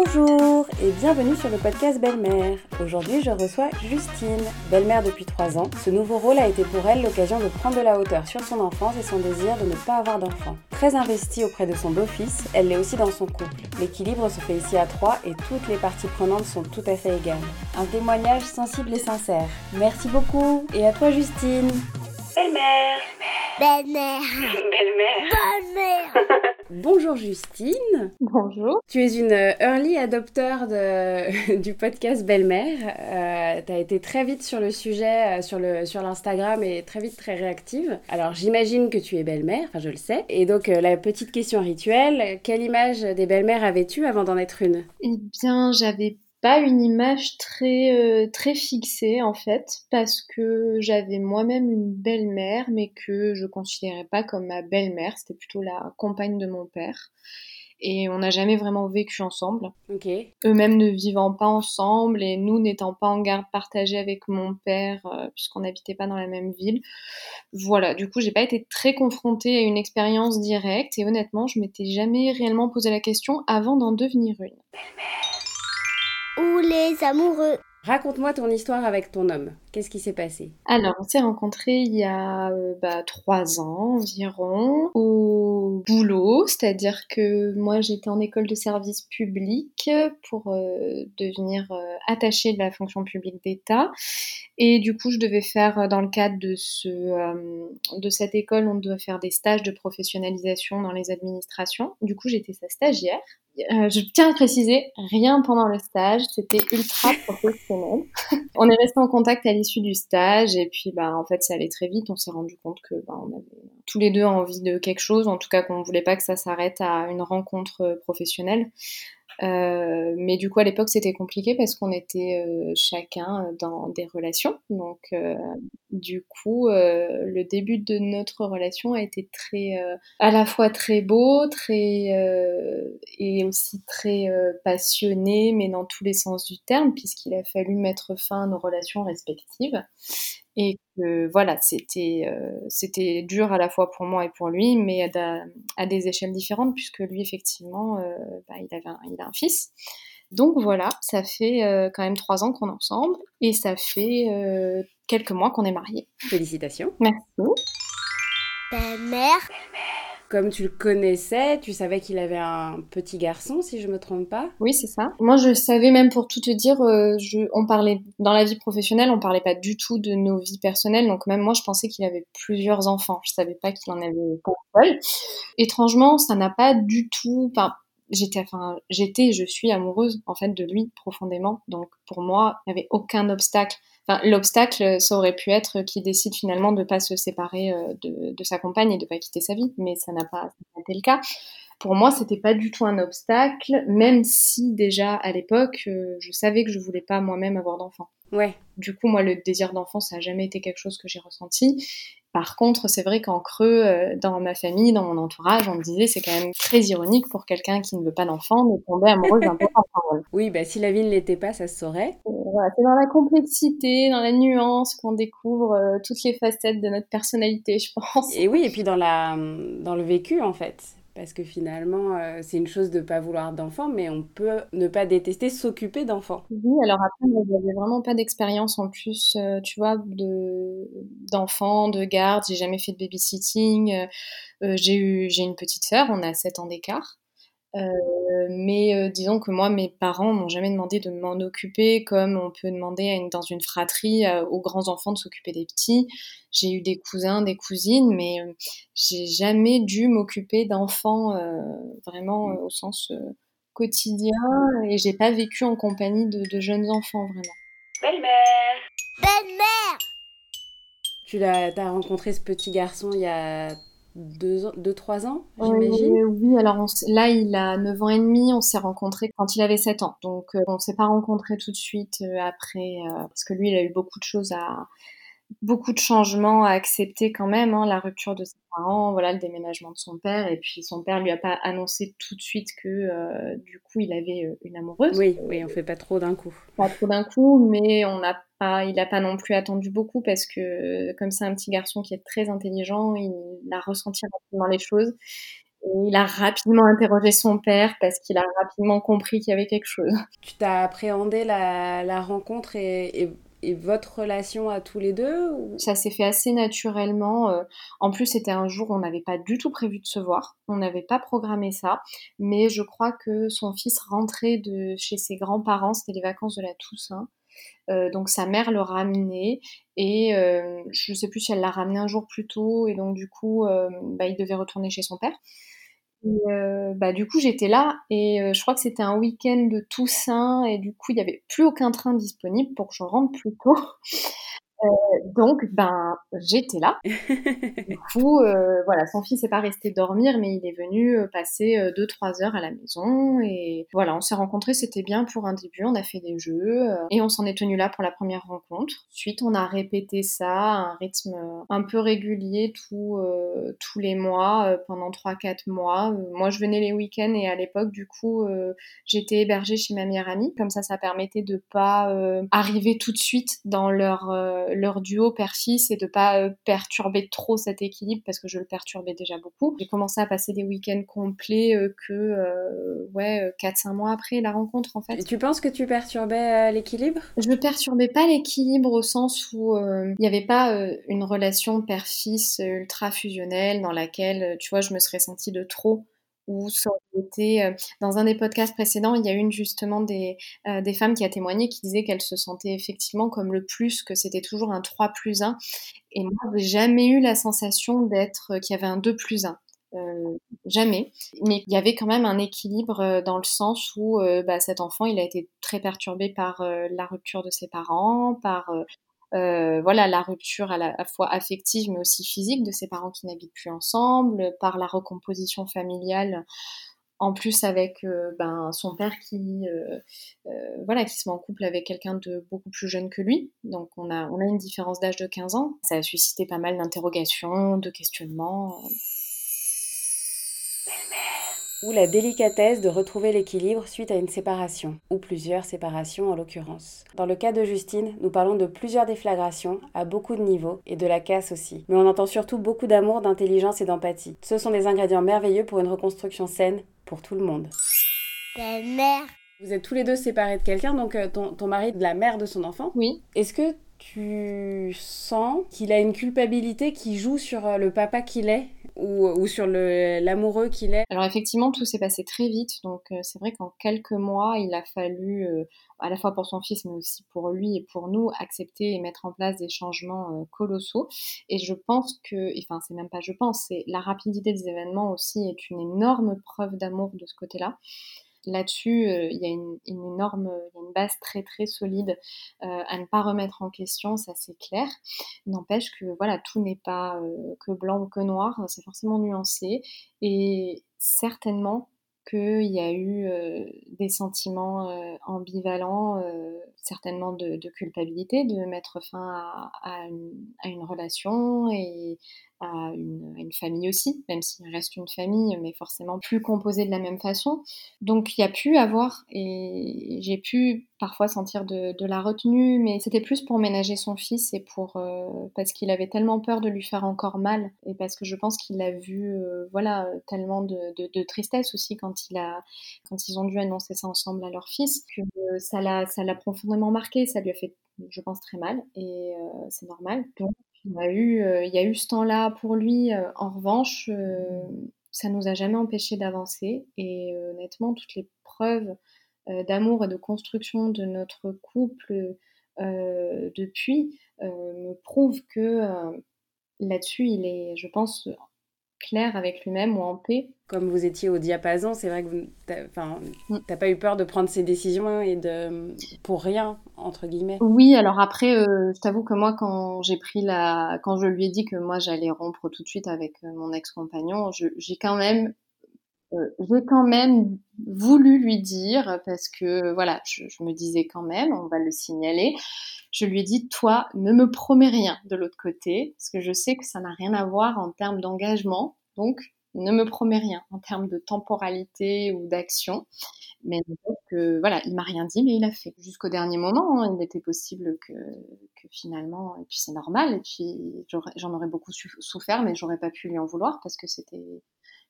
Bonjour et bienvenue sur le podcast Belle-Mère. Aujourd'hui, je reçois Justine, belle-mère depuis 3 ans. Ce nouveau rôle a été pour elle l'occasion de prendre de la hauteur sur son enfance et son désir de ne pas avoir d'enfant. Très investie auprès de son beau-fils, elle l'est aussi dans son couple. L'équilibre se fait ici à 3 et toutes les parties prenantes sont tout à fait égales. Un témoignage sensible et sincère. Merci beaucoup et à toi Justine. Belle-mère. Belle-mère. Belle-mère. Belle-mère. Bonjour Justine. Bonjour. Tu es une early adopteur de, du podcast Belle-Mère. Euh, tu as été très vite sur le sujet, euh, sur, le, sur l'Instagram et très vite très réactive. Alors j'imagine que tu es belle-mère, enfin je le sais. Et donc euh, la petite question rituelle, quelle image des belles-mères avais-tu avant d'en être une? Eh bien, j'avais pas une image très euh, très fixée en fait parce que j'avais moi-même une belle-mère mais que je considérais pas comme ma belle-mère, c'était plutôt la compagne de mon père. Et on n'a jamais vraiment vécu ensemble. Ok. Eux-mêmes ne vivant pas ensemble et nous n'étant pas en garde partagée avec mon père euh, puisqu'on n'habitait pas dans la même ville. Voilà, du coup, j'ai pas été très confrontée à une expérience directe et honnêtement, je m'étais jamais réellement posé la question avant d'en devenir une. Ou les amoureux. Raconte-moi ton histoire avec ton homme. Qu'est-ce qui s'est passé? Alors, on s'est rencontrés il y a euh, bah, trois ans environ au boulot, c'est-à-dire que moi j'étais en école de service public pour euh, devenir euh, attachée de la fonction publique d'État et du coup je devais faire euh, dans le cadre de, ce, de cette école, on doit faire des stages de professionnalisation dans les administrations. Du coup j'étais sa stagiaire. Je tiens à préciser, rien pendant le stage, c'était ultra professionnel. on est resté en contact à l'issue du stage et puis bah en fait ça allait très vite. On s'est rendu compte que bah, avait tous les deux envie de quelque chose, en tout cas qu'on voulait pas que ça s'arrête à une rencontre professionnelle. Euh, mais du coup, à l'époque, c'était compliqué parce qu'on était euh, chacun dans des relations. Donc, euh, du coup, euh, le début de notre relation a été très, euh, à la fois très beau, très euh, et aussi très passionné, mais dans tous les sens du terme, puisqu'il a fallu mettre fin à nos relations respectives. Et voilà, c'était c'était dur à la fois pour moi et pour lui, mais à, des échelles différentes, puisque lui, effectivement, bah, il, avait il a un fils. Donc voilà, ça fait euh, quand même trois ans qu'on est ensemble et ça fait euh, quelques mois qu'on est mariés. Félicitations. Merci. Belle-mère. Comme tu le connaissais, tu savais qu'il avait un petit garçon, si je me trompe pas. Oui, c'est ça. Moi, je savais même pour tout te dire, euh, je, on parlait dans la vie professionnelle, on parlait pas du tout de nos vies personnelles. Donc même moi, je pensais qu'il avait plusieurs enfants. Je savais pas qu'il en avait qu'un seul. Étrangement, ça n'a pas du tout. Enfin, j'étais, enfin, j'étais, je suis amoureuse en fait de lui profondément. Donc pour moi, il n'y avait aucun obstacle. Enfin, l'obstacle, ça aurait pu être qu'il décide finalement de pas se séparer euh, de, de, sa compagne et de pas quitter sa vie, mais ça n'a pas, pas été le cas. Pour moi, c'était pas du tout un obstacle, même si déjà à l'époque, euh, je savais que je voulais pas moi-même avoir d'enfant. Ouais. Du coup, moi, le désir d'enfant, ça a jamais été quelque chose que j'ai ressenti. Par contre, c'est vrai qu'en creux, euh, dans ma famille, dans mon entourage, on me disait c'est quand même très ironique pour quelqu'un qui ne veut pas d'enfant de tomber amoureuse d'un peu d'enfant. Oui, bah si la vie ne l'était pas, ça se saurait. Voilà, c'est dans la complexité, dans la nuance qu'on découvre euh, toutes les facettes de notre personnalité, je pense. Et oui, et puis dans, la, dans le vécu, en fait. Parce que finalement, euh, c'est une chose de ne pas vouloir d'enfants, mais on peut ne pas détester s'occuper d'enfants. Oui, alors après, moi, j'avais vraiment pas d'expérience en plus, euh, tu vois, de d'enfants, de garde. J'ai jamais fait de babysitting. Euh, j'ai eu, j'ai une petite sœur, on a 7 ans d'écart. Euh, mais euh, disons que moi, mes parents m'ont jamais demandé de m'en occuper comme on peut demander à une, dans une fratrie euh, aux grands enfants de s'occuper des petits. J'ai eu des cousins, des cousines, mais euh, j'ai jamais dû m'occuper d'enfants euh, vraiment au sens quotidien et j'ai pas vécu en compagnie de, de jeunes enfants vraiment. Belle-mère. Belle-mère. Tu l'as, as rencontré ce petit garçon il y a deux, ans, deux trois ans, Euh, j'imagine. oui, alors on là, il a 9 ans et demi, on s'est rencontrés quand il avait 7 ans. Donc, euh, on s'est pas rencontrés tout de suite euh, après, euh, parce que lui, il a eu beaucoup de choses à, beaucoup de changements à accepter quand même, hein, la rupture de ses parents, voilà, le déménagement de son père, et puis son père lui a pas annoncé tout de suite que, euh, du coup, il avait euh, une amoureuse. Oui, oui, on fait pas trop d'un coup. Pas trop d'un coup, mais on n'a pas, il a pas non plus attendu beaucoup parce que, comme c'est un petit garçon qui est très intelligent, il a ressenti rapidement les choses. Et il a rapidement interrogé son père parce qu'il a rapidement compris qu'il y avait quelque chose. Tu t'as appréhendé la, la rencontre et, et, et, votre relation à tous les deux. Ça s'est fait assez naturellement. euh, En plus, c'était un jour où on n'avait pas du tout prévu de se voir. On n'avait pas programmé ça. Mais je crois que son fils rentrait de chez ses grands-parents. C'était les vacances de la Toussaint. Euh, donc sa mère le ramenait et euh, je sais plus si elle l'a ramené un jour plus tôt et donc du coup bah, il devait retourner chez son père. Euh, bah, du coup j'étais là et euh, je crois que c'était un week-end de Toussaint et du coup il n'y avait plus aucun train disponible pour que je rentre plus tôt. Euh, donc ben j'étais là. du coup euh, voilà son fils n'est pas resté dormir mais il est venu euh, passer 2-3 heures à la maison et voilà on s'est rencontrés c'était bien pour un début on a fait des jeux euh, et on s'en est tenu là pour la première rencontre. Ensuite on a répété ça à un rythme un peu régulier tout, euh, tous les mois euh, pendant 3-4 mois. Euh, moi je venais les week-ends et à l'époque du coup euh, j'étais hébergée chez ma meilleure amie comme ça ça permettait de pas euh, arriver tout de suite dans leur euh, leur duo père-fils et de pas euh, perturber trop cet équilibre parce que je le perturbais déjà beaucoup. J'ai commencé à passer des week-ends complets euh, que euh, ouais 4-5 mois après la rencontre en fait. Et tu penses que tu perturbais l'équilibre? Je ne perturbais pas l'équilibre au sens où il n'y avait pas une relation père-fils ultra fusionnelle dans laquelle tu vois je me serais sentie de trop ou ça été euh, dans un des podcasts précédents, il y a une justement des, euh, des femmes qui a témoigné qui disaient qu'elles se sentaient effectivement comme le plus, que c'était toujours un 3 plus 1. Et moi, j'ai jamais eu la sensation d'être euh, qu'il y avait un 2 plus 1. Euh, jamais. Mais il y avait quand même un équilibre dans le sens où bah, cet enfant, il a été très perturbé par la rupture de ses parents, par euh, voilà la rupture à la, fois affective mais aussi physique de ses parents qui n'habitent plus ensemble, par la recomposition familiale en plus avec euh, ben, son père qui euh, voilà qui se met en couple avec quelqu'un de beaucoup plus jeune que lui. Donc on a on a une différence d'âge de 15 ans. Ça a suscité pas mal d'interrogations de questionnements ou la délicatesse de retrouver l'équilibre suite à une séparation, ou plusieurs séparations en l'occurrence. Dans le cas de Justine, nous parlons de plusieurs déflagrations, à beaucoup de niveaux, et de la casse aussi. Mais on entend surtout beaucoup d'amour, d'intelligence et d'empathie. Ce sont des ingrédients merveilleux pour une reconstruction saine, pour tout le monde. Belle-mère. Vous êtes tous les deux séparés de quelqu'un, donc euh, ton, ton mari de la mère de son enfant. oui Est-ce que tu sens qu'il a une culpabilité qui joue sur euh, le papa qu'il est ou, sur l'amoureux qu'il est Alors effectivement, tout s'est passé très vite, donc euh, c'est vrai qu'en quelques mois, il a fallu, euh, à la fois pour son fils, mais aussi pour lui et pour nous, accepter et mettre en place des changements euh, colossaux. Et je pense que, enfin c'est même pas je pense, c'est la rapidité des événements aussi est une énorme preuve d'amour de ce côté-là. Là-dessus, euh, il y a une, une énorme, une base très très solide euh, à ne pas remettre en question, ça c'est clair. N'empêche que voilà, tout n'est pas euh, que blanc ou que noir, c'est forcément nuancé et certainement qu'il y a eu des sentiments ambivalents, certainement de, culpabilité, de mettre fin à, à une, à une relation et à une, famille aussi, même s'il reste une famille, mais forcément plus composée de la même façon. Donc il y a pu avoir, et j'ai pu parfois sentir de, de la retenue, mais c'était plus pour ménager son fils et pour euh, parce qu'il avait tellement peur de lui faire encore mal, et parce que je pense qu'il a vu euh, voilà tellement de, tristesse aussi quand ils ont dû annoncer ça ensemble à leur fils que ça l'a profondément marqué, ça lui a fait je pense très mal et euh, c'est normal. Il y a eu, euh, il y a eu ce temps-là pour lui. Euh, en revanche, euh, ça nous a jamais empêché d'avancer. Et honnêtement, toutes les preuves d'amour et de construction de notre couple depuis me prouvent que là-dessus, il est, je pense, clair avec lui-même ou en paix. Comme vous étiez au diapason, c'est vrai que vous enfin, Mm. pas eu peur de prendre ces décisions et de pour rien entre guillemets. Oui, alors après, euh, je t'avoue que moi, quand j'ai pris la, quand je lui ai dit que moi j'allais rompre tout de suite avec euh, mon ex-compagnon, j'ai quand même, euh, j'ai quand même voulu lui dire parce que voilà, je, me disais quand même, on va le signaler. Je lui ai dit, toi, ne me promets rien de l'autre côté, parce que je sais que ça n'a rien à voir en termes d'engagement, donc ne me promets rien en termes de temporalité ou d'action. Mais que voilà, il m'a rien dit, mais il a fait. Jusqu'au dernier moment, hein, il était possible que, finalement, et puis c'est normal, et puis j'en aurais beaucoup souffert, mais j'aurais pas pu lui en vouloir parce que c'était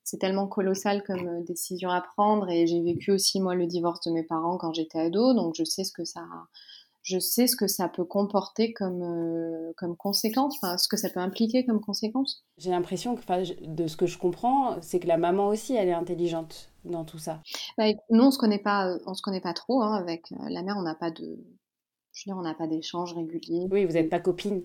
c'est tellement colossal comme décision à prendre et j'ai vécu aussi moi le divorce de mes parents quand j'étais ado, donc je sais ce que ça je sais ce que ça peut comporter comme, euh, comme conséquence, enfin, ce que ça peut impliquer comme conséquence. J'ai l'impression que, de ce que je comprends, c'est que la maman aussi, elle est intelligente dans tout ça. Bah, nous, on se connaît pas, on se connaît pas trop. Hein, avec euh, la mère, on n'a pas de, je veux dire, on n'a pas d'échange régulier. Oui, vous n'êtes pas copine.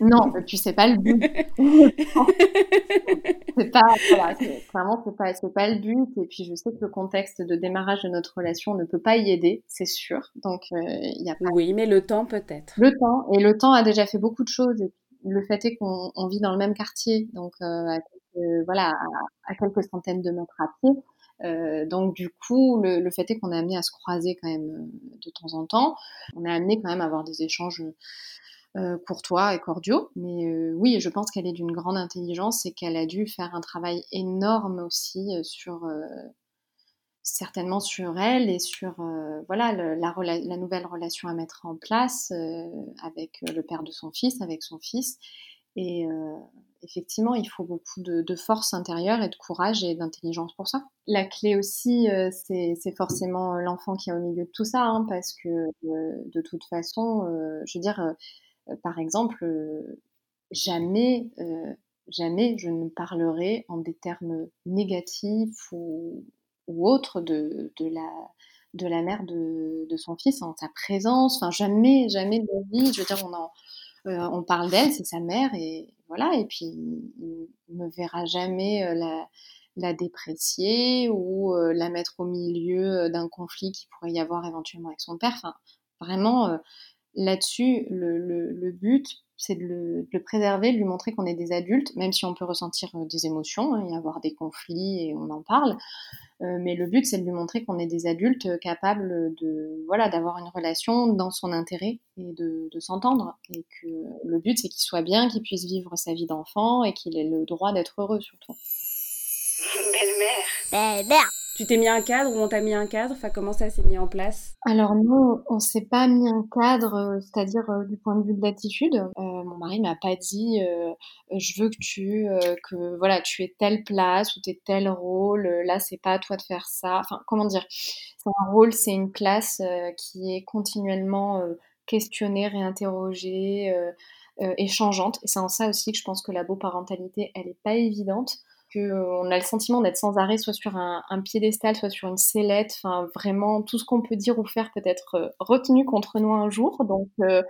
Non, et puis c'est pas le but. c'est pas, voilà, clairement, c'est pas, c'est pas le but. Et puis je sais que le contexte de démarrage de notre relation ne peut pas y aider, c'est sûr. Donc euh, il y a pas. Oui, mais le temps peut-être. Le temps, et le temps a déjà fait beaucoup de choses. le fait est qu'on vit dans le même quartier, donc euh, à quelques, voilà, à, quelques centaines de mètres à pied. Euh, donc du coup, le, fait est qu'on est amené à se croiser quand même euh, de temps en temps. On est amené quand même à avoir des échanges euh, courtois et cordiaux. Mais oui, je pense qu'elle est d'une grande intelligence et qu'elle a dû faire un travail énorme aussi sur certainement sur elle et sur voilà la, nouvelle relation à mettre en place avec le père de son fils, avec son fils. Et effectivement, il faut beaucoup de, force intérieure et de courage et d'intelligence pour ça. La clé aussi, c'est forcément l'enfant qui est au milieu de tout ça, hein, parce que de toute façon, je veux dire euh, par exemple, euh, jamais, euh, jamais je ne parlerai en des termes négatifs ou, autres de, la, mère de, son fils en sa présence. Enfin, jamais, jamais de vie. Je veux dire, on, on parle d'elle, c'est sa mère, et voilà. Et puis, il ne me verra jamais la, la déprécier ou la mettre au milieu d'un conflit qui pourrait y avoir éventuellement avec son père. Enfin, vraiment, là-dessus, le, but, c'est de le, préserver, de lui montrer qu'on est des adultes, même si on peut ressentir euh, des émotions hein, et avoir des conflits et on en parle. Euh, mais le but, c'est de lui montrer qu'on est des adultes capables de voilà d'avoir une relation dans son intérêt et de, de s'entendre. Et que le but, c'est qu'il soit bien, qu'il puisse vivre sa vie d'enfant et qu'il ait le droit d'être heureux surtout. Belle-mère. Belle-mère. Tu t'es mis un cadre ou on t'a mis un cadre? Enfin, comment ça s'est mis en place? Alors nous, on s'est pas mis un cadre, euh, c'est-à-dire euh, du point de vue de l'attitude. Euh, mon mari m'a pas dit je veux que tu que voilà tu aies telle place ou t'aies tel rôle. Là, c'est pas à toi de faire ça. Enfin, comment dire? C'est un rôle, c'est une place qui est continuellement questionnée, réinterrogée. échangeante et c'est en ça aussi que je pense que la beau parentalité elle est pas évidente qu'on a le sentiment d'être sans arrêt soit sur un, piédestal, soit sur une sellette. Enfin, vraiment, tout ce qu'on peut dire ou faire peut être euh, retenu contre nous un jour. Donc, euh,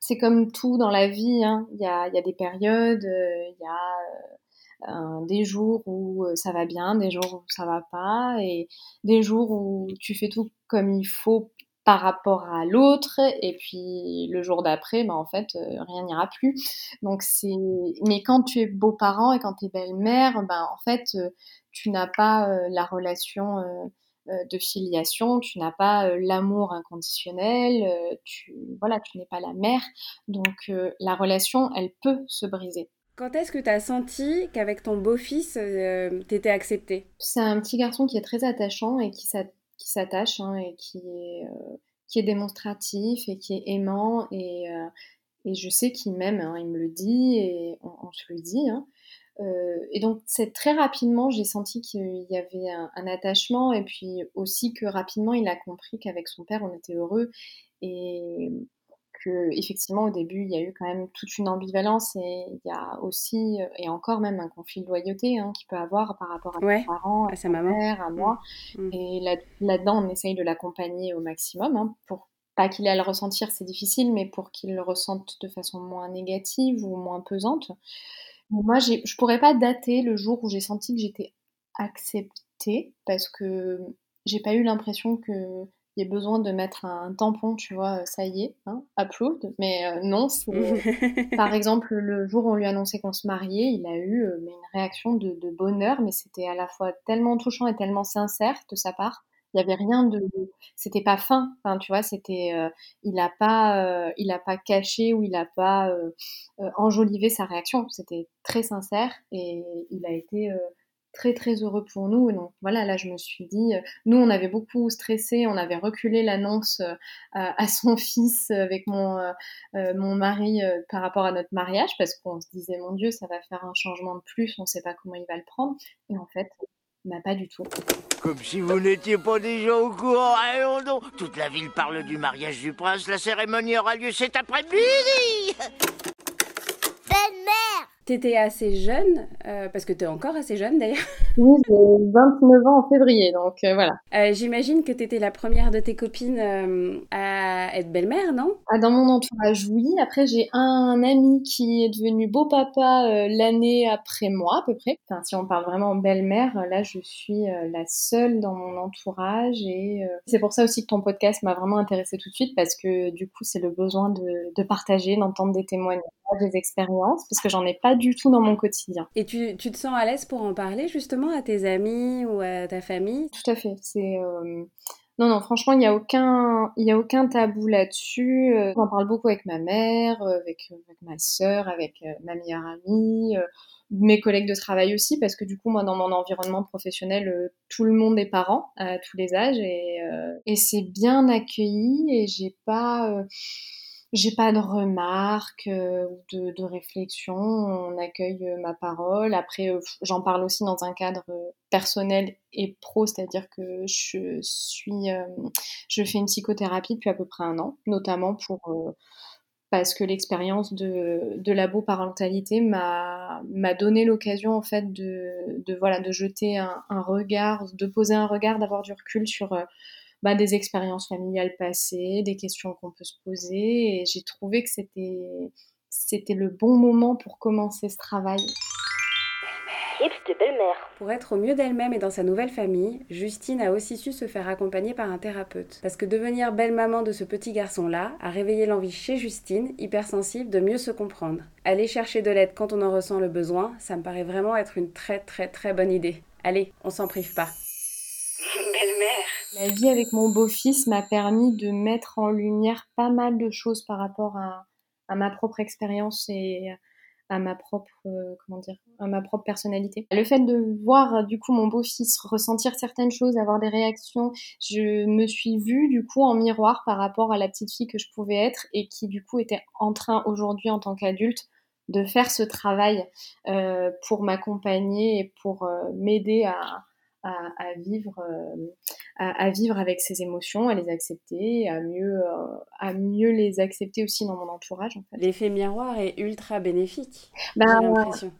c'est comme tout dans la vie. Hein. Il, y a, des périodes, euh, il y a des jours où ça va bien, des jours où ça va pas, et des jours où tu fais tout comme il faut par rapport à l'autre et puis le jour d'après ben en fait euh, rien n'ira plus. Donc c'est mais quand tu es beau-parent et quand tu es belle-mère ben en fait euh, tu n'as pas euh, la relation de filiation tu n'as pas l'amour inconditionnel tu voilà tu n'es pas la mère. Donc la relation elle peut se briser. Quand est-ce que tu as senti qu'avec ton beau-fils, tu étais acceptée? C'est un petit garçon qui est très attachant et qui, qui s'attache hein, et qui est, euh, qui est démonstratif et qui est aimant. Et, euh, et je sais qu'il m'aime, hein, il me le dit et on, se le dit. Hein. Euh, et donc, c'est très rapidement, j'ai senti qu'il y avait un, un, attachement et puis aussi que rapidement, il a compris qu'avec son père, on était heureux. Et, effectivement au début il y a eu quand même toute une ambivalence et il y a aussi euh, et encore même un conflit de loyauté hein, qu'il peut avoir par rapport à ses parents, à, sa mère, à moi. Mmh. Mmh. Et là, dedans on essaye de l'accompagner au maximum hein, pour pas qu'il ait à le ressentir, c'est difficile, mais pour qu'il le ressente de façon moins négative ou moins pesante. Moi, je pourrais pas dater le jour où j'ai senti que j'étais acceptée parce que j'ai pas eu l'impression que y a besoin de mettre un tampon, tu vois, ça y est, hein, approved. Mais euh, non, par exemple, le jour où on lui a annoncé qu'on se mariait, il a eu euh, une réaction de, bonheur, mais c'était à la fois tellement touchant et tellement sincère de sa part. Il n'y avait rien de, c'était pas fin, enfin, tu vois, c'était, euh, il n'a pas, il a pas caché ou il n'a pas enjolivé sa réaction. C'était très sincère et il a été très très heureux pour nous. Donc voilà, là je me suis dit, euh, nous on avait beaucoup stressé, on avait reculé l'annonce euh, à son fils avec mon, euh, mon mari par rapport à notre mariage parce qu'on se disait mon Dieu, ça va faire un changement de plus, on ne sait pas comment il va le prendre. Et en fait, Bah, pas du tout. Comme si vous n'étiez pas déjà au courant. Allons donc Toute la ville parle du mariage du prince. La cérémonie aura lieu cet après-midi T'étais assez jeune, euh, parce que t'es encore assez jeune d'ailleurs. Oui, j'ai 29 ans en février, donc euh, voilà. Euh, J'imagine que t'étais la première de tes copines à être belle-mère, non? Ah, dans mon entourage, oui. Après, j'ai un ami qui est devenu beau-papa l'année après moi, à peu près. Enfin, si on parle vraiment belle-mère, là, je suis la seule dans mon entourage. Et c'est pour ça aussi que ton podcast m'a vraiment intéressée tout de suite, parce que du coup, c'est le besoin de, de partager, d'entendre des témoignages, des expériences, parce que j'en ai pas du tout dans mon quotidien. Et tu, tu te sens à l'aise pour en parler justement à tes amis ou à ta famille? Tout à fait. C'est euh, non, non. Franchement, il y a aucun, y a aucun tabou là-dessus. Euh, J'en parle beaucoup avec ma mère, euh, avec, avec ma sœur, avec ma meilleure amie, mes collègues de travail aussi, parce que du coup, moi, dans mon environnement professionnel, tout le monde est parent à tous les âges et, et c'est bien accueilli et j'ai pas euh, j'ai pas de remarques euh, ou de, de réflexions. On accueille euh, ma parole. Après, euh, j'en parle aussi dans un cadre personnel et pro, c'est-à-dire que je suis, je fais une psychothérapie depuis à peu près un an, notamment pour parce que l'expérience de, de la parentalité m'a donné l'occasion en fait de, de voilà de jeter un, regard, de poser un regard, d'avoir du recul sur bah, des expériences familiales passées, des questions qu'on peut se poser. Et j'ai trouvé que c'était c'était le bon moment pour commencer ce travail. Tips de belle-mère. Pour être au mieux d'elle-même et dans sa nouvelle famille, Justine a aussi su se faire accompagner par un thérapeute. Parce que devenir belle-maman de ce petit garçon-là a réveillé l'envie chez Justine, hypersensible, de mieux se comprendre. Aller chercher de l'aide quand on en ressent le besoin, ça me paraît vraiment être une très très très bonne idée. Allez, on s'en prive pas. Belle-mère. La vie avec mon beau-fils m'a permis de mettre en lumière pas mal de choses par rapport à, ma propre expérience et à ma propre euh, comment dire à ma propre personnalité. Le fait de voir du coup mon beau-fils ressentir certaines choses, avoir des réactions, je me suis vue du coup en miroir par rapport à la petite fille que je pouvais être et qui du coup était en train aujourd'hui en tant qu'adulte de faire ce travail euh, pour m'accompagner et pour euh, m'aider à, à, à vivre euh, à, à vivre avec ses émotions, à les accepter, à mieux euh, à mieux les accepter aussi dans mon entourage en fait. L'effet miroir est ultra bénéfique, Bah.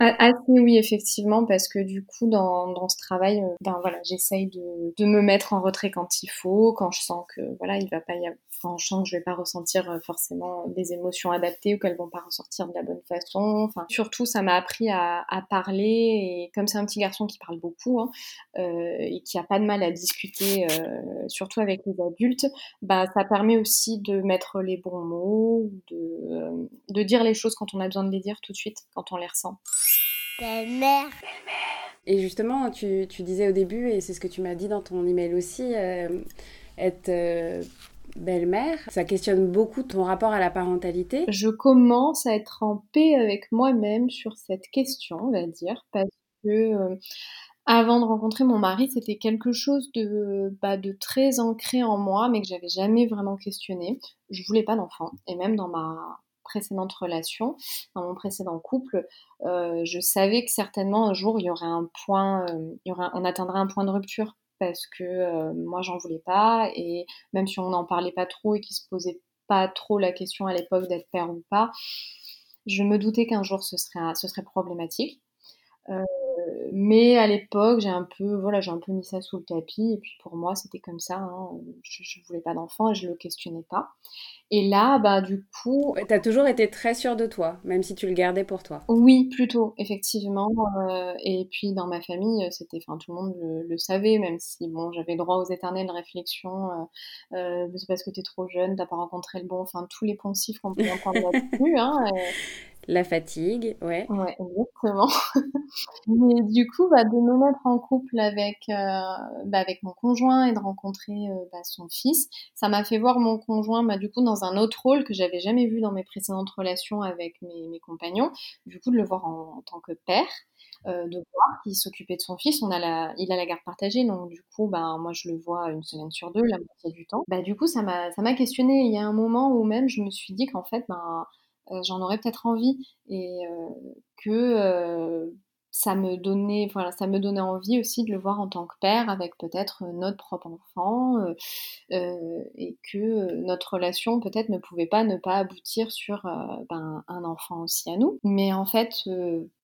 Ah, ah, oui, effectivement, parce que du coup, dans, dans ce travail, ben voilà, j'essaye de, de me mettre en retrait quand il faut, quand je sens que voilà, il va pas y avoir, je sens que je vais pas ressentir forcément des émotions adaptées ou qu'elles vont pas ressortir de la bonne façon. Enfin, surtout, ça m'a appris à, à parler et comme c'est un petit garçon qui parle beaucoup hein, euh, et qui a pas de mal à discuter, euh, surtout avec les adultes, bah ça permet aussi de mettre les bons mots, de, euh, de dire les choses quand on a besoin de les dire tout de suite, quand on les ressent. Belle-mère. Et justement, tu, tu disais au début, et c'est ce que tu m'as dit dans ton email aussi, euh, être euh, belle-mère, ça questionne beaucoup ton rapport à la parentalité. Je commence à être en paix avec moi-même sur cette question, on va dire, parce que euh, avant de rencontrer mon mari, c'était quelque chose de, bah, de très ancré en moi, mais que j'avais jamais vraiment questionné. Je voulais pas d'enfant, et même dans ma précédente relation, dans mon précédent couple, euh, je savais que certainement un jour il y aurait un point, euh, il y aurait, on atteindrait un point de rupture parce que euh, moi j'en voulais pas et même si on n'en parlait pas trop et qu'il se posait pas trop la question à l'époque d'être père ou pas, je me doutais qu'un jour ce serait, ce serait problématique. Euh, mais à l'époque, j'ai un peu, voilà, j'ai un peu mis ça sous le tapis. Et puis pour moi, c'était comme ça. hein. Je, je voulais pas d'enfant et je le questionnais pas. Et là, bah du coup, Ouais, T'as toujours été très sûre de toi, même si tu le gardais pour toi. oui, plutôt, effectivement. euh, et puis dans ma famille, c'était, enfin, tout le monde le, le savait, même si bon, j'avais droit aux éternelles réflexions. Euh, euh, c'est parce que t'es trop jeune, t'as pas rencontré le bon. Enfin, tous les poncifs qu'on peut entendre là-dessus. Hein, euh, La fatigue, ouais. Ouais, exactement. Mais du coup, bah, de me mettre en couple avec, euh, bah, avec mon conjoint et de rencontrer euh, bah, son fils, ça m'a fait voir mon conjoint bah, du coup dans un autre rôle que j'avais jamais vu dans mes précédentes relations avec mes, compagnons. Du coup, de le voir en, tant que père, euh, de voir qu'il s'occupait de son fils. On a la, il a la garde partagée, donc du coup, bah, moi je le vois une semaine sur deux, la moitié du temps. Bah, du coup, ça m'a, questionné. Il y a un moment où même je me suis dit qu'en fait, euh, j'en aurais peut-être envie et euh, que euh, ça me donnait, voilà, ça me donnait envie aussi de le voir en tant que père, avec peut-être notre propre enfant, euh, euh, et que notre relation peut-être ne pouvait pas ne pas aboutir sur ben, un enfant aussi à nous. Mais en fait,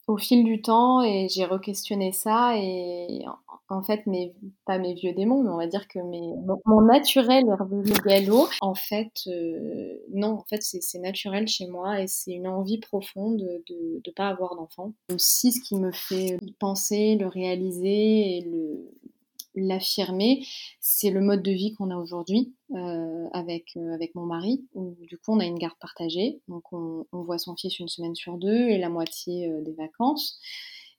au fil du temps et j'ai re-questionné ça et en fait mes pas mes vieux démons mais on va dire que mes, mon, naturel est revenu galop en fait euh, non en fait c'est naturel chez moi et c'est une envie profonde de ne pas avoir d'enfant aussi ce qui me fait y penser le réaliser et le l'affirmer, c'est le mode de vie qu'on a aujourd'hui euh, avec, euh, avec mon mari. du coup, on a une garde partagée. Donc, on, voit son fils une semaine sur deux et la moitié euh, des vacances.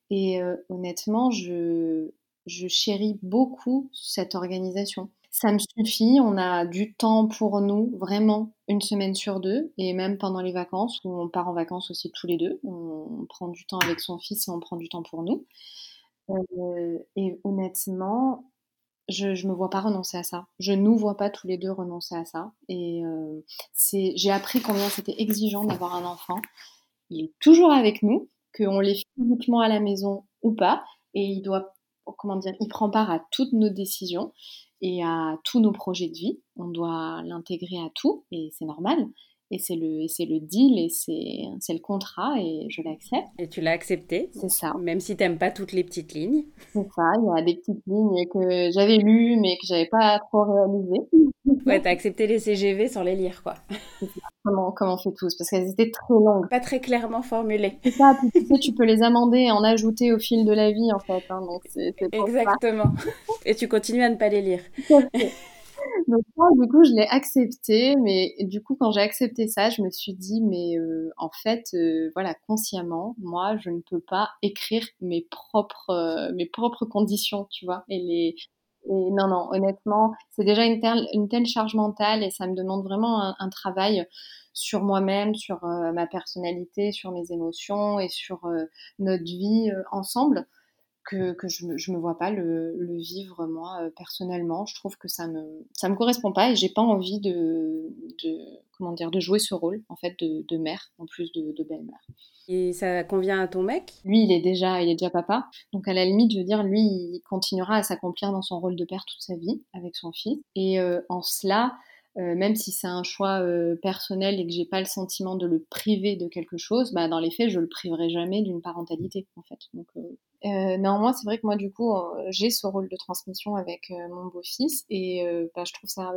Et honnêtement, je, je chéris beaucoup cette organisation. Ça me suffit, on a du temps pour nous, vraiment, une semaine sur deux, et même pendant les vacances, où on part en vacances aussi tous les deux, on prend du temps avec son fils et on prend du temps pour nous. Euh, et honnêtement, je ne me vois pas renoncer à ça. Je nous vois pas tous les deux renoncer à ça. Et euh, j'ai appris combien c'était exigeant d'avoir un enfant. Il est toujours avec nous, qu'on l'ait physiquement à la maison ou pas, et il doit, comment dire, il prend part à toutes nos décisions et à tous nos projets de vie. On doit l'intégrer à tout, et c'est normal et c'est le, c'est le deal et c'est, le contrat et je l'accepte. Et tu l'as accepté C'est ça. Même si tu n'aimes pas toutes les petites lignes. C'est ça, il y a des petites lignes que j'avais lues mais que j'avais pas trop réalisées. Ouais, t'as accepté les CGV sans les lire, quoi. Comment, comment on fait tous? Parce qu'elles étaient très longues. Pas très clairement formulées. C'est ça, tu sais, tu peux les amender et en ajouter au fil de la vie, en fait. Hein, donc Exactement. et tu continues à ne pas les lire. Donc du coup, je l'ai accepté, mais du coup, quand j'ai accepté ça, je me suis dit, mais euh, en fait, euh, voilà, consciemment, moi, je ne peux pas écrire mes propres, euh, mes propres conditions, tu vois, et les, non, non, honnêtement, c'est déjà une telle, une telle charge mentale et ça me demande vraiment un, un travail sur moi-même, sur ma personnalité, sur mes émotions et sur notre vie ensemble que, que je, je me vois pas le, le vivre moi euh, personnellement. Je trouve que ça me ça me correspond pas et j'ai pas envie de, de comment dire de jouer ce rôle en fait de, de mère en plus de, de belle-mère. Et ça convient à ton mec? Lui, il est déjà il est déjà papa, donc à la limite, je veux dire, lui, il continuera à s'accomplir dans son rôle de père toute sa vie avec son fils. Et euh, en cela, euh, même si c'est un choix euh, personnel et que j'ai pas le sentiment de le priver de quelque chose, bah, dans les faits, je le priverai jamais d'une parentalité, en fait. Donc, euh, euh, néanmoins, c'est vrai que moi, du coup, euh, j'ai ce rôle de transmission avec euh, mon beau-fils et bah, je trouve ça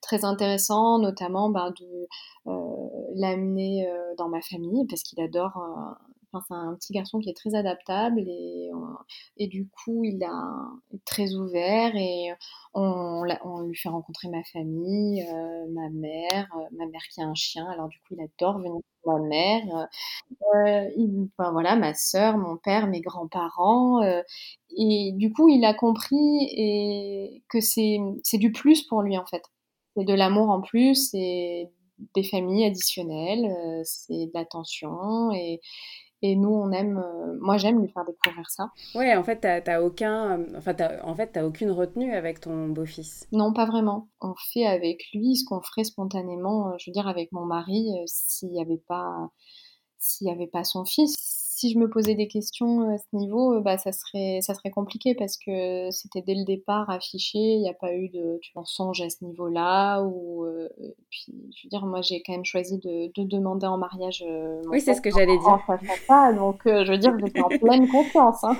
très intéressant, notamment bah, de l'amener dans ma famille parce qu'il adore. C'est un petit garçon qui est très adaptable et, et du coup, il est très ouvert et on, lui fait rencontrer ma famille, ma mère, ma mère qui a un chien. Alors du coup, il adore venir ma mère, euh, enfin, voilà, ma sœur, mon père, mes grands-parents. Euh, et du coup, il a compris et que c'est, du plus pour lui, en fait. C'est de l'amour en plus, c'est des familles additionnelles, euh, c'est de l'attention et, et nous, on aime. moi, j'aime lui faire découvrir ça. Ouais, en fait, t'as, aucun. Enfin, en fait, t'as aucune retenue avec ton beau-fils. Non, pas vraiment. On fait avec lui ce qu'on ferait spontanément. Je veux dire, avec mon mari, s'il n'y avait pas, s'il y avait pas son fils si je me posais des questions euh, à ce niveau, euh, bah, ça, serait, ça serait compliqué parce que c'était dès le départ affiché, il n'y a pas eu de tu mensonge à ce niveau-là. Ou, euh, puis, je veux dire, moi, j'ai quand même choisi de, de demander en mariage. oui, c'est ce que j'allais dire. Pas, donc, je veux dire, j'étais en pleine confiance. Hein.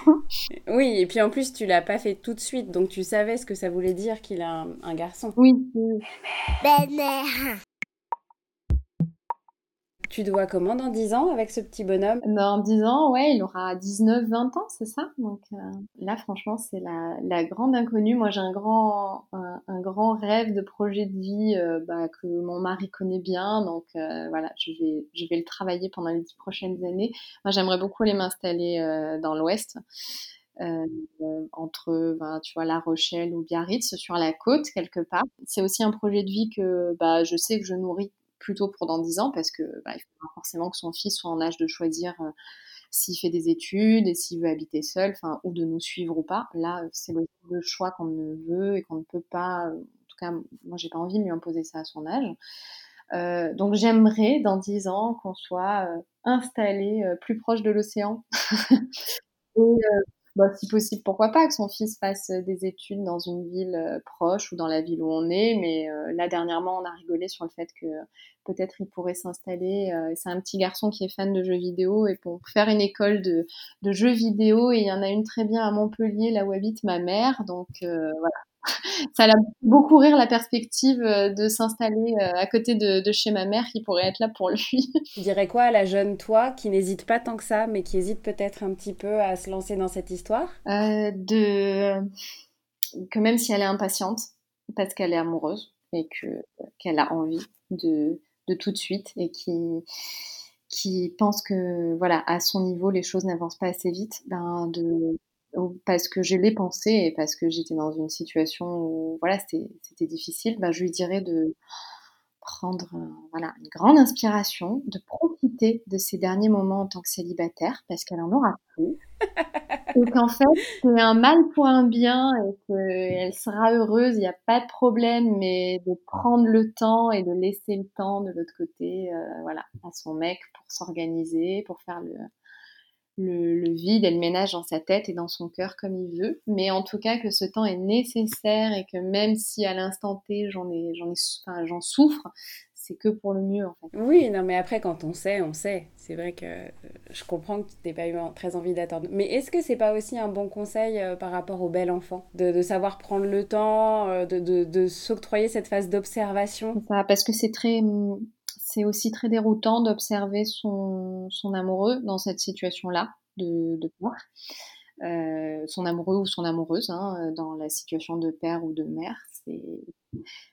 Oui, et puis en plus, tu l'as pas fait tout de suite, donc tu savais ce que ça voulait dire qu'il a un, un garçon. Oui. Belle-mère. Tu dois comment dans 10 ans avec ce petit bonhomme? Dans 10 ans, ouais, il aura 19-20 ans, c'est ça? Donc euh, là, franchement, c'est la, grande inconnue. Moi, j'ai un grand, un, grand rêve de projet de vie euh, bah, que mon mari connaît bien. Donc euh, voilà, je vais, je vais le travailler pendant les 10 prochaines années. Moi, j'aimerais beaucoup aller m'installer dans l'Ouest. entre ben, tu vois La Rochelle ou Biarritz sur la côte quelque part c'est aussi un projet de vie que bah, je sais que je nourris plutôt pour dans 10 ans parce que bah, il faut forcément que son fils soit en âge de choisir euh, s'il fait des études et s'il veut habiter seul, enfin, ou de nous suivre ou pas. Là, c'est le, choix qu'on ne veut et qu'on ne peut pas. En tout cas, moi, j'ai pas envie de lui imposer ça à son âge. Euh, donc, j'aimerais dans 10 ans qu'on soit euh, installé plus proche de l'océan. Et euh, bah, si possible, pourquoi pas que son fils fasse des études dans une ville proche ou dans la ville où on est. Mais là, dernièrement, on a rigolé sur le fait que peut-être il pourrait s'installer. c'est un petit garçon qui est fan de jeux vidéo et pour faire une école de, de jeux vidéo. Et il y en a une très bien à Montpellier, là où habite ma mère. Donc voilà, ça l'a beaucoup rire la perspective euh, de s'installer euh, à côté de, chez ma mère qui pourrait être là pour lui. Tu dirais quoi à la jeune toi qui n'hésite pas tant que ça, mais qui hésite peut-être un petit peu à se lancer dans cette histoire? Euh, De que même si elle est impatiente parce qu'elle est amoureuse et que qu'elle a envie de, de tout de suite et qui qui pense que voilà à son niveau les choses n'avancent pas assez vite, ben de parce que je l'ai pensé et parce que j'étais dans une situation où voilà, c'était difficile, bah, je lui dirais de prendre voilà, une grande inspiration, de profiter de ces derniers moments en tant que célibataire, parce qu'elle en aura plus. et qu'en fait, c'est un mal pour un bien et qu'elle sera heureuse, il n'y a pas de problème, mais de prendre le temps et de laisser le temps de l'autre côté euh, voilà, à son mec pour s'organiser, pour faire le, le, vide et le ménage dans sa tête et dans son cœur comme il veut, mais en tout cas que ce temps est nécessaire et que même si à l'instant T j'en ai, j'en ai, j'en souffre, c'est que pour le mieux en fait. Oui, non, mais après quand on sait, on sait. C'est vrai que euh, je comprends que tu n'aies pas eu très envie d'attendre. Mais est-ce que c'est pas aussi un bon conseil euh, par rapport au bel enfant de, savoir prendre le temps, euh, de, de, de s'octroyer cette phase d'observation? Parce que c'est très hum, c'est aussi très déroutant d'observer son, amoureux dans cette situation-là de, de. Euh, son amoureux ou son amoureuse hein, dans la situation de père ou de mère.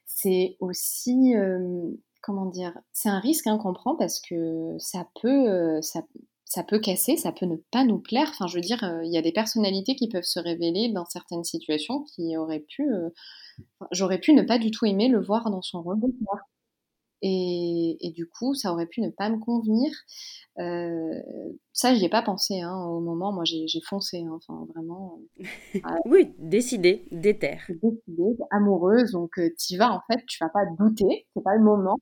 C'est aussi, euh, comment dire, c'est un risque hein, qu'on prend parce que ça peut, euh, ça, peut casser, ça peut ne pas nous plaire. Enfin, je veux dire, il y a des personnalités qui peuvent se révéler dans certaines situations qui auraient pu, j'aurais pu ne pas du tout aimer le voir dans son rôle Et, du coup, ça aurait pu ne pas me convenir. Euh, ça, j'y ai pas pensé hein, au moment. Moi, j'ai foncé. Hein, enfin, vraiment. Euh, oui, décidé, déterre. Décidée, amoureuse. Donc, euh, tu vas, en fait, tu vas pas douter. C'est pas le moment.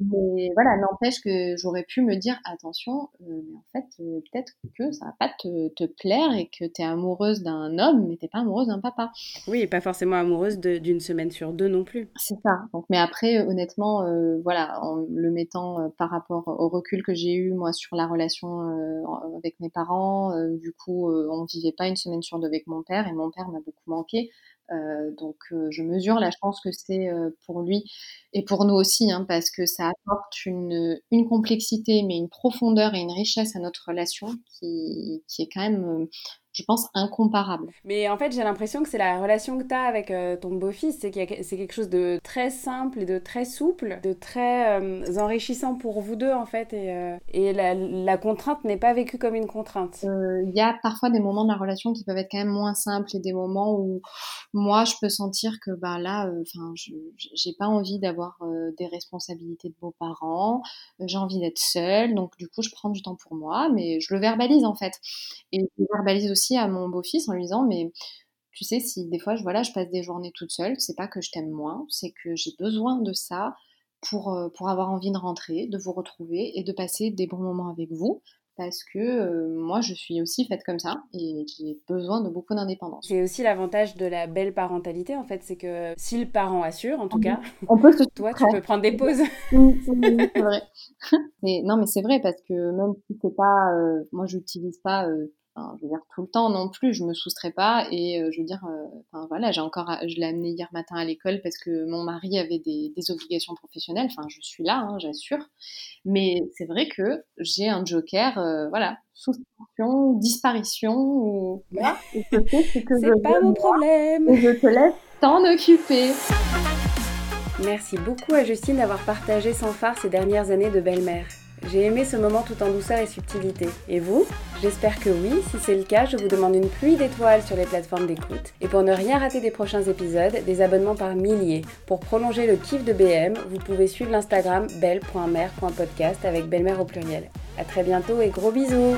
Mais voilà, n'empêche que j'aurais pu me dire attention, euh, mais en fait, euh, peut-être que ça va pas te, te plaire et que tu es amoureuse d'un homme, mais t'es pas amoureuse d'un papa. Oui, et pas forcément amoureuse d'une semaine sur deux non plus. C'est ça. Donc, mais après, euh, honnêtement, voilà, en le mettant par rapport au recul que j'ai eu moi sur la relation avec mes parents, du coup, on vivait pas une semaine sur deux avec mon père et mon père m'a beaucoup manqué. Euh, donc euh, je mesure. La chance que c'est euh, pour lui et pour nous aussi, hein, parce que ça apporte une, complexité, mais une profondeur et une richesse à notre relation qui est quand même je pense, incomparable. Mais en fait, j'ai l'impression que c'est la relation que tu as avec euh, ton beau-fils, c'est c'est quelque chose de très simple et de très souple, de très euh, enrichissant pour vous deux, en fait, et, euh, et la, la, contrainte n'est pas vécue comme une contrainte. Il y a parfois des moments de la relation qui peuvent être quand même moins simples et des moments où moi, je peux sentir que bah, là, enfin, j'ai pas envie d'avoir des responsabilités de beaux-parents, j'ai envie d'être seule, donc du coup, je prends du temps pour moi, mais je le verbalise en fait. Et je le verbalise aussi à mon beau-fils en lui disant mais tu sais si des fois je voilà je passe des journées toute seule c'est pas que je t'aime moins c'est que j'ai besoin de ça pour euh, pour avoir envie de rentrer de vous retrouver et de passer des bons moments avec vous parce que euh, moi je suis aussi faite comme ça et j'ai besoin de beaucoup d'indépendance. C'est aussi l'avantage de la belle parentalité en fait, c'est que si le parent assure en tout cas, on peut se toi tu peux prendre des pauses. c'est vrai. non mais c'est vrai parce que même si c'est pas, euh, moi j'utilise pas je veux dire tout le temps non plus, je me soustrais pas et euh, je veux dire, euh, enfin voilà, j'ai encore, je l'ai amené hier matin à l'école parce que mon mari avait des, des obligations professionnelles. Enfin, je suis là, hein, j'assure, mais c'est vrai que j'ai un joker, euh, voilà, souscription, disparition ou voilà, c'est pas mon problème. Et je te laisse t'en occuper. Merci beaucoup à Justine d'avoir partagé sans phare ces dernières années de belle-mère. J'ai aimé ce moment tout en douceur et subtilité. Et vous? J'espère que oui. Si c'est le cas, je vous demande une pluie d'étoiles sur les plateformes d'écoute. Et pour ne rien rater des prochains épisodes, des abonnements par milliers. Pour prolonger le kiff de BM, vous pouvez suivre l'Instagram belle.mère.podcast avec belle-mère au pluriel. A très bientôt et gros bisous